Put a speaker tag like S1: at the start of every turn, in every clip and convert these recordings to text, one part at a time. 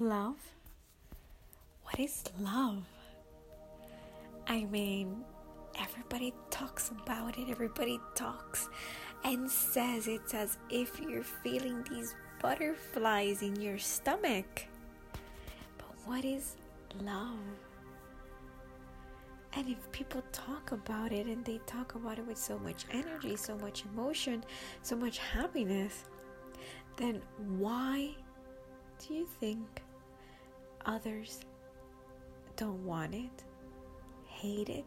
S1: Love? What is love? I mean, everybody talks about it, everybody talks and says it's as if you're feeling these butterflies in your stomach. But what is love? And if people talk about it and they talk about it with so much energy, so much emotion, so much happiness, then why do you think others don't want it, hate it,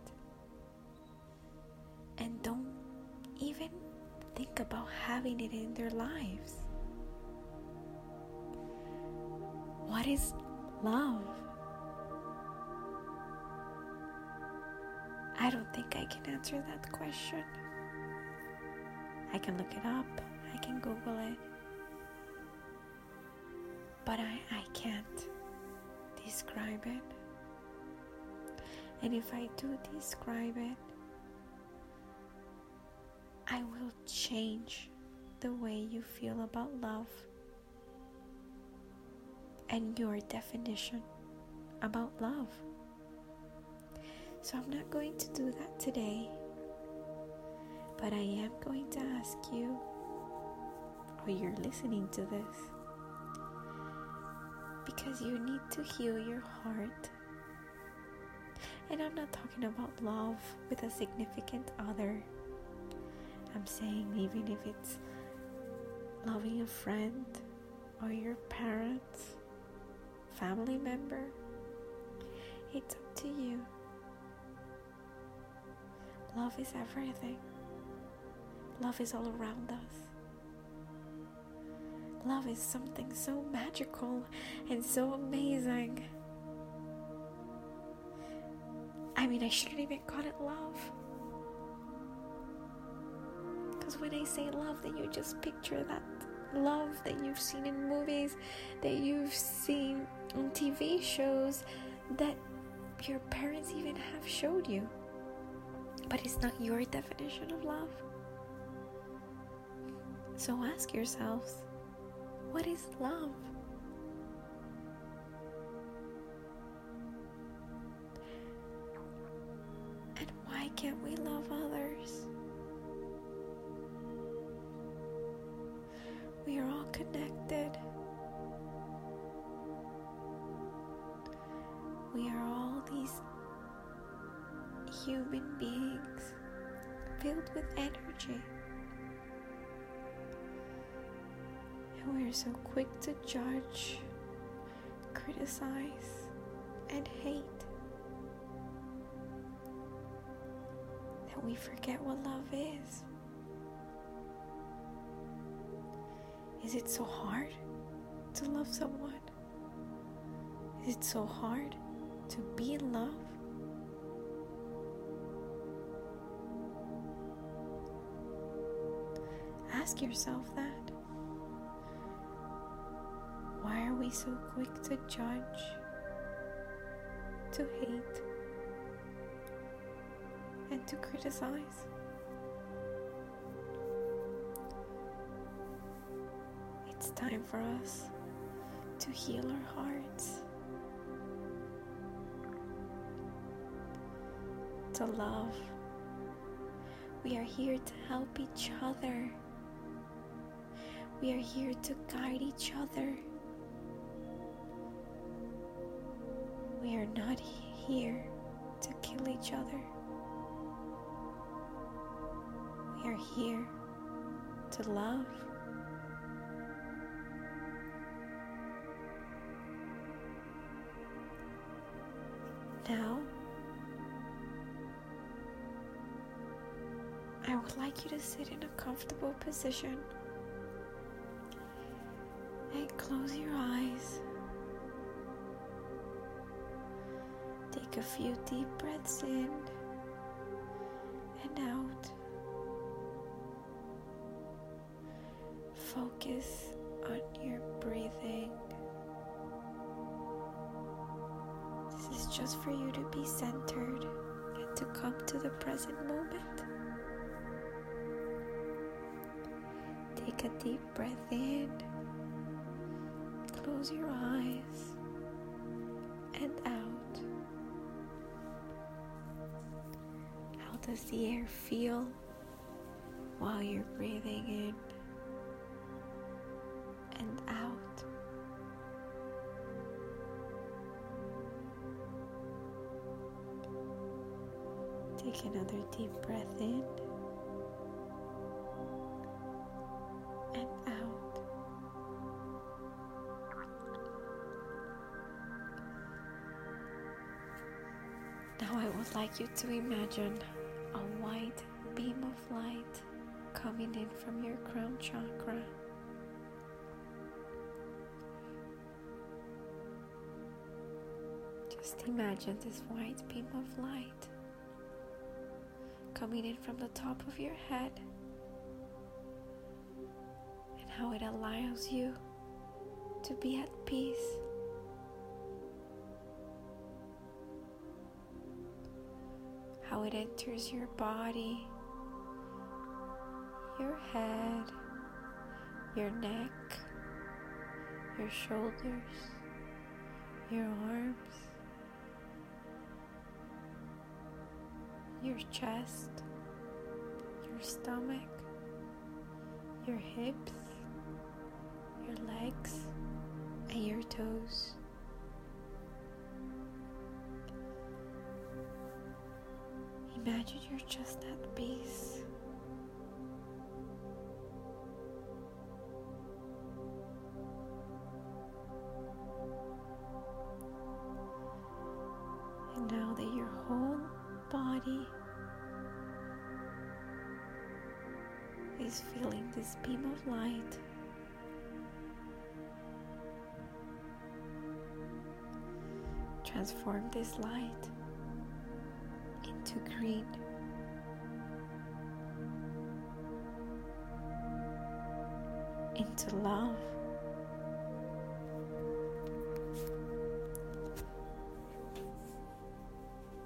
S1: and don't even think about having it in their lives? What is love? I don't think I can answer that question. I can look it up, I can Google it, but I, I can't describe it. And if I do describe it, I will change the way you feel about love and your definition about love. So I'm not going to do that today, but I am going to ask you, or you're listening to this, because you need to heal your heart. And I'm not talking about love with a significant other. I'm saying, even if it's loving a friend or your parents, family member, it's up to you. Love is everything. Love is all around us. Love is something so magical and so amazing. I mean, I shouldn't even call it love. Because when I say love, then you just picture that love that you've seen in movies, that you've seen on TV shows, that your parents even have showed you. But it's not your definition of love. So ask yourselves what is love? And why can't we love others? We are all connected. We are all these human beings filled with energy. And we are so quick to judge, criticize, and hate that we forget what love is. Is it so hard to love someone? Is it so hard to be in love? Ask yourself that. Why are we so quick to judge, to hate, and to criticize? It's time for us to heal our hearts, to love. We are here to help each other. We are here to guide each other. We are not here to kill each other. We are here to love. Now, I would like you to sit in a comfortable position and close your Take a few deep breaths in and out. Focus on your breathing. This is just for you to be centered and to come to the present moment. Take a deep breath in. Close your eyes. and out. Does the air feel while you're breathing in and out? Take another deep breath in and out. Now, I would like you to imagine a white beam of light coming in from your crown chakra. Just imagine this white beam of light coming in from the top of your head and how it allows you to be at peace. How it enters your body, your head, your neck, your shoulders, your arms. your chest, your stomach, your hips, your legs, and your toes. Imagine you're just at peace. And now that your whole body is feeling this beam of light. Transform this light into. Love.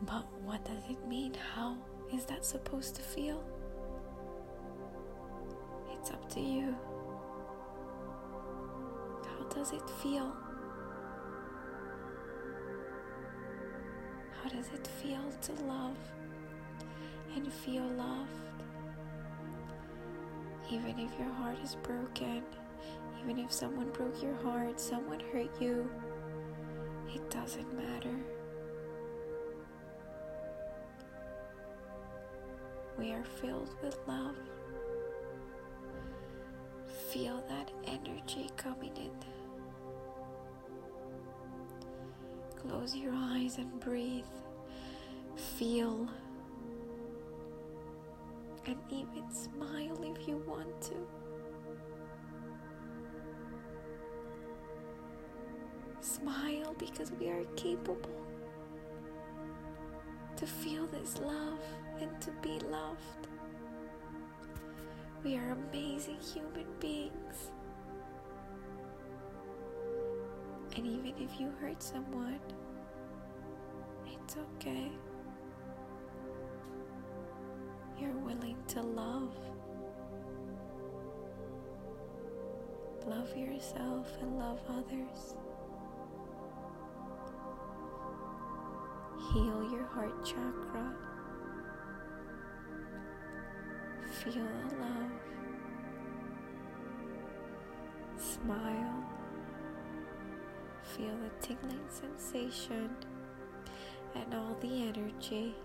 S1: But what does it mean? How is that supposed to feel? It's up to you. How does it feel? How does it feel to love and feel loved? Even if your heart is broken, even if someone broke your heart, someone hurt you, it doesn't matter. We are filled with love. Feel that energy coming in. Close your eyes and breathe. Feel. And even smile if you want to. Smile because we are capable to feel this love and to be loved. We are amazing human beings. And even if you hurt someone, it's okay. You're willing to love. Love yourself and love others. Heal your heart chakra. Feel the love. Smile. Feel the tingling sensation and all the energy.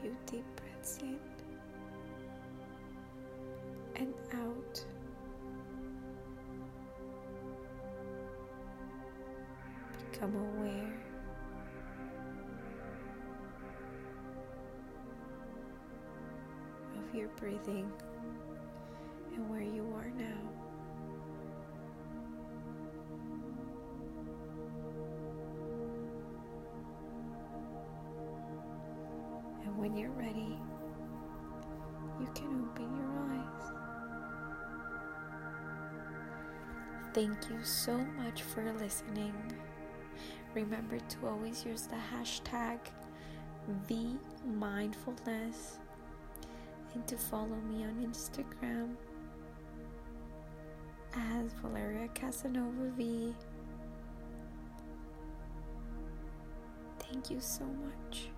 S1: Few deep breaths in and out. Become aware of your breathing and where you are now. You're ready, you can open your eyes. Thank you so much for listening. Remember to always use the hashtag VMindfulness and to follow me on Instagram as Valeria Casanova V. Thank you so much.